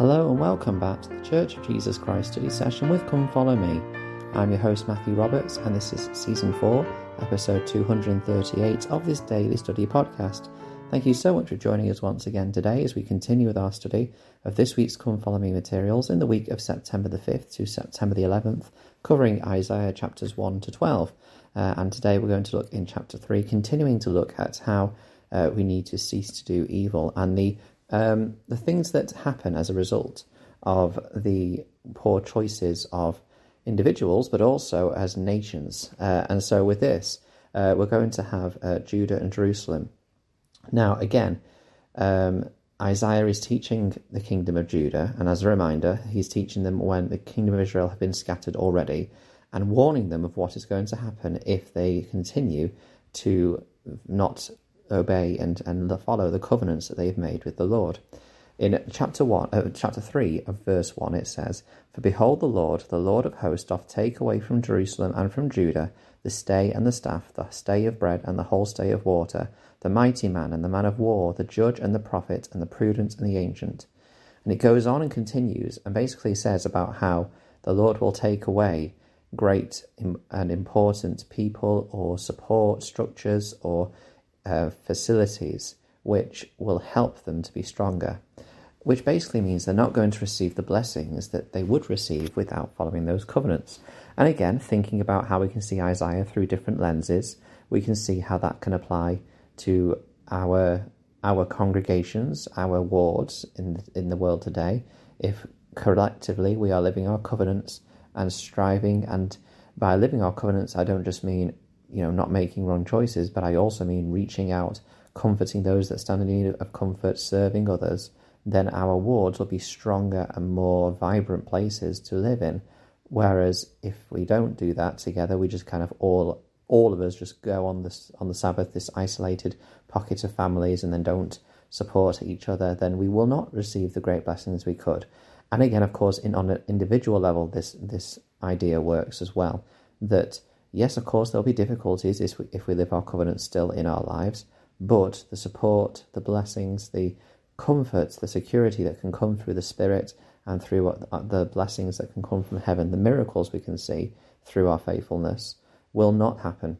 Hello and welcome back to the Church of Jesus Christ study session with Come Follow Me. I'm your host Matthew Roberts, and this is season 4, episode 238 of this daily study podcast. Thank you so much for joining us once again today as we continue with our study of this week's Come Follow Me materials in the week of September the 5th to September the 11th, covering Isaiah chapters 1 to 12. Uh, and today we're going to look in chapter 3, continuing to look at how uh, we need to cease to do evil and the um, the things that happen as a result of the poor choices of individuals, but also as nations. Uh, and so, with this, uh, we're going to have uh, Judah and Jerusalem. Now, again, um, Isaiah is teaching the kingdom of Judah, and as a reminder, he's teaching them when the kingdom of Israel have been scattered already, and warning them of what is going to happen if they continue to not obey and, and follow the covenants that they've made with the Lord. In chapter one, uh, chapter three of verse one, it says, "For behold, the Lord, the Lord of hosts, doth take away from Jerusalem and from Judah the stay and the staff, the stay of bread and the whole stay of water, the mighty man and the man of war, the judge and the prophet, and the prudent and the ancient." And it goes on and continues, and basically says about how the Lord will take away great and important people or support structures or facilities which will help them to be stronger, which basically means they're not going to receive the blessings that they would receive without following those covenants. And again, thinking about how we can see Isaiah through different lenses, we can see how that can apply to our our congregations, our wards in in the world today. If collectively we are living our covenants and striving, and by living our covenants, I don't just mean you know, not making wrong choices, but I also mean reaching out, comforting those that stand in need of comfort, serving others, then our wards will be stronger and more vibrant places to live in. Whereas if we don't do that together, we just kind of all all of us just go on this on the Sabbath, this isolated pocket of families, and then don't support each other, then we will not receive the great blessings we could. And again, of course, in on an individual level, this this idea works as well. That Yes, of course, there'll be difficulties if we, if we live our covenant still in our lives, but the support, the blessings, the comfort, the security that can come through the Spirit and through what, uh, the blessings that can come from heaven, the miracles we can see through our faithfulness, will not happen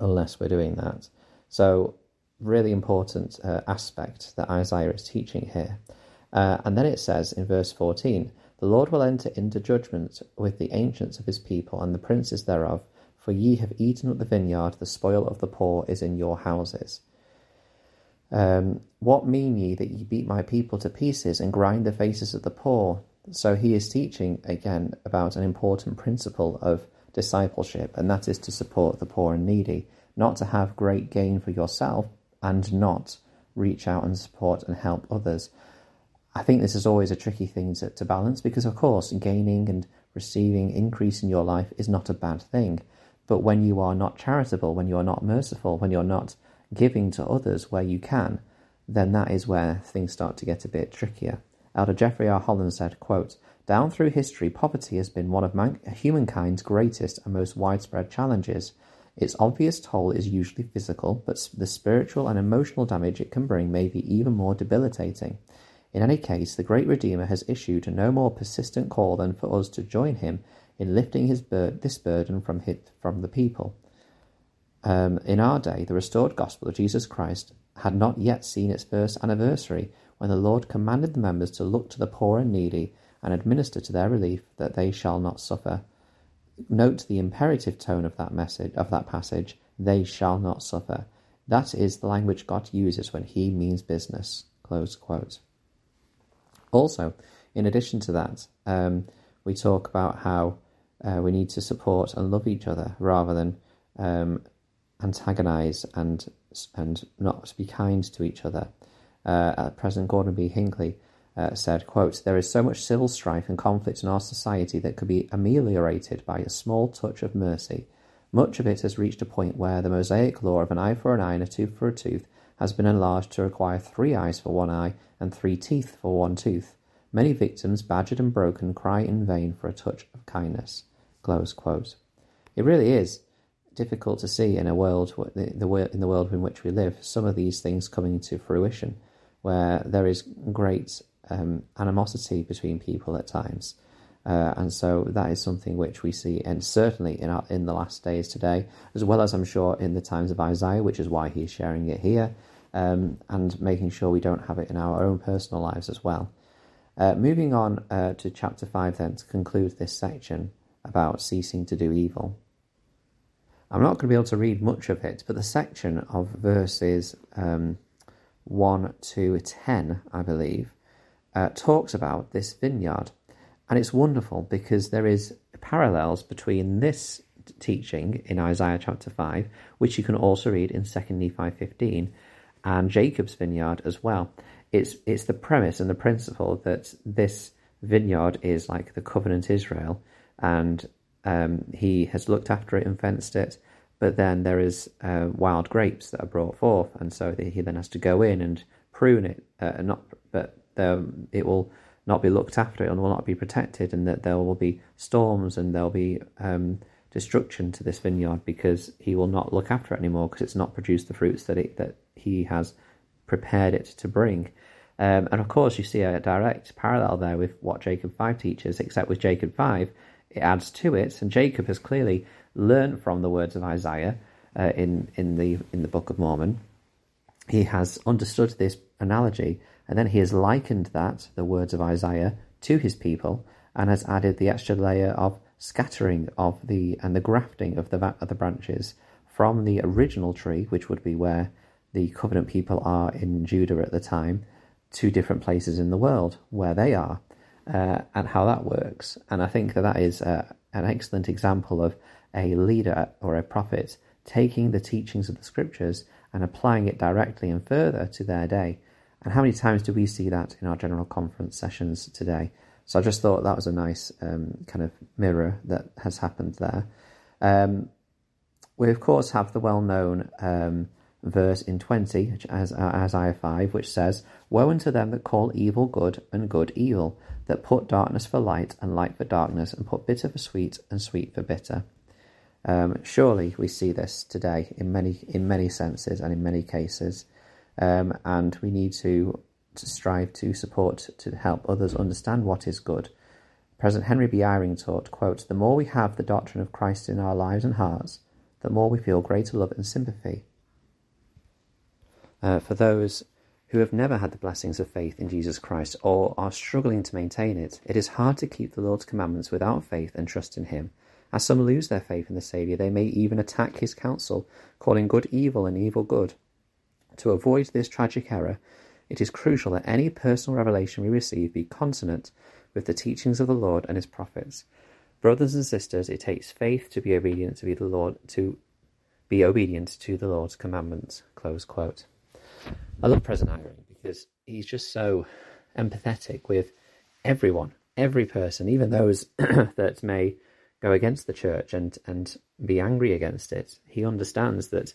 unless we're doing that. So, really important uh, aspect that Isaiah is teaching here. Uh, and then it says in verse 14, the Lord will enter into judgment with the ancients of his people and the princes thereof, for ye have eaten up the vineyard, the spoil of the poor is in your houses. Um, what mean ye that ye beat my people to pieces and grind the faces of the poor? So he is teaching again about an important principle of discipleship, and that is to support the poor and needy, not to have great gain for yourself and not reach out and support and help others. I think this is always a tricky thing to, to balance because, of course, gaining and receiving increase in your life is not a bad thing. But when you are not charitable, when you are not merciful, when you're not giving to others where you can, then that is where things start to get a bit trickier. Elder Jeffrey R. Holland said, quote, Down through history, poverty has been one of man- humankind's greatest and most widespread challenges. Its obvious toll is usually physical, but the spiritual and emotional damage it can bring may be even more debilitating. In any case, the great Redeemer has issued no more persistent call than for us to join him in lifting his bur- this burden from, his, from the people. Um, in our day, the restored gospel of Jesus Christ had not yet seen its first anniversary when the Lord commanded the members to look to the poor and needy and administer to their relief that they shall not suffer. Note the imperative tone of that message of that passage, they shall not suffer. That is the language God uses when he means business. Close quote. Also, in addition to that, um, we talk about how uh, we need to support and love each other rather than um, antagonize and and not be kind to each other. Uh, President Gordon B. Hinckley uh, said, quote, There is so much civil strife and conflict in our society that could be ameliorated by a small touch of mercy. Much of it has reached a point where the Mosaic law of an eye for an eye and a tooth for a tooth has been enlarged to require three eyes for one eye and three teeth for one tooth. Many victims, badgered and broken, cry in vain for a touch of kindness. It really is difficult to see in a world in the world in which we live some of these things coming to fruition, where there is great um, animosity between people at times. Uh, and so that is something which we see, and certainly in our, in the last days today, as well as I'm sure in the times of Isaiah, which is why he's sharing it here, um, and making sure we don't have it in our own personal lives as well. Uh, moving on uh, to chapter five, then to conclude this section about ceasing to do evil. I'm not going to be able to read much of it, but the section of verses um, 1 to 10, I believe, uh, talks about this vineyard. And it's wonderful because there is parallels between this teaching in Isaiah chapter 5, which you can also read in 2 Nephi 15, and Jacob's vineyard as well. It's, it's the premise and the principle that this vineyard is like the covenant Israel, and um, he has looked after it and fenced it. But then there is uh, wild grapes that are brought forth, and so he then has to go in and prune it. Uh, not, but it will not be looked after and will not be protected, and that there will be storms and there'll be um, destruction to this vineyard because he will not look after it anymore because it's not produced the fruits that it, that he has prepared it to bring. Um, and of course, you see a direct parallel there with what Jacob 5 teaches, except with Jacob 5, it adds to it, and Jacob has clearly learned from the words of Isaiah uh, in, in, the, in the Book of Mormon. He has understood this analogy and then he has likened that, the words of Isaiah, to his people and has added the extra layer of scattering of the and the grafting of the of the branches from the original tree, which would be where the covenant people are in Judah at the time, to different places in the world where they are, uh, and how that works. And I think that that is uh, an excellent example of a leader or a prophet taking the teachings of the scriptures and applying it directly and further to their day. And how many times do we see that in our general conference sessions today? So I just thought that was a nice um, kind of mirror that has happened there. Um, we, of course, have the well known um, verse in 20, as uh, Isaiah 5, which says, Woe unto them that call evil good and good evil, that put darkness for light and light for darkness, and put bitter for sweet and sweet for bitter. Um, surely we see this today in many in many senses and in many cases um, and we need to, to strive to support to help others understand what is good. President Henry B. Eyring taught, quote, The more we have the doctrine of Christ in our lives and hearts, the more we feel greater love and sympathy. Uh, for those who have never had the blessings of faith in Jesus Christ or are struggling to maintain it, it is hard to keep the Lord's commandments without faith and trust in Him. As some lose their faith in the Saviour, they may even attack His counsel, calling good evil and evil good. To avoid this tragic error, it is crucial that any personal revelation we receive be consonant with the teachings of the Lord and his prophets. Brothers and sisters, it takes faith to be obedient to be the Lord to be obedient to the Lord's commandments. Close quote. I love President Eyring because he's just so empathetic with everyone, every person, even those that may go against the church and, and be angry against it. He understands that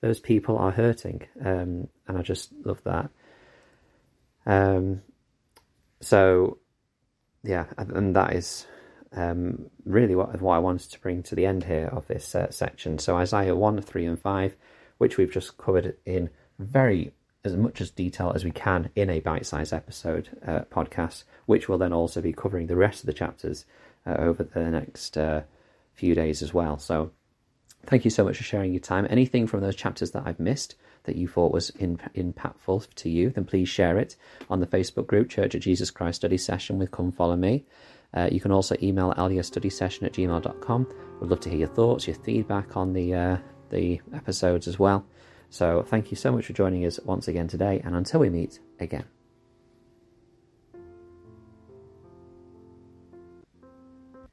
those people are hurting, um, and I just love that. Um, so, yeah, and that is um, really what, what I wanted to bring to the end here of this uh, section. So Isaiah 1, 3 and 5, which we've just covered in very as much as detail as we can in a bite-sized episode uh, podcast, which will then also be covering the rest of the chapters uh, over the next uh, few days as well. So Thank you so much for sharing your time. Anything from those chapters that I've missed that you thought was in, impactful to you, then please share it on the Facebook group, Church of Jesus Christ Study Session with Come Follow Me. Uh, you can also email session at gmail.com. We'd love to hear your thoughts, your feedback on the, uh, the episodes as well. So thank you so much for joining us once again today, and until we meet again.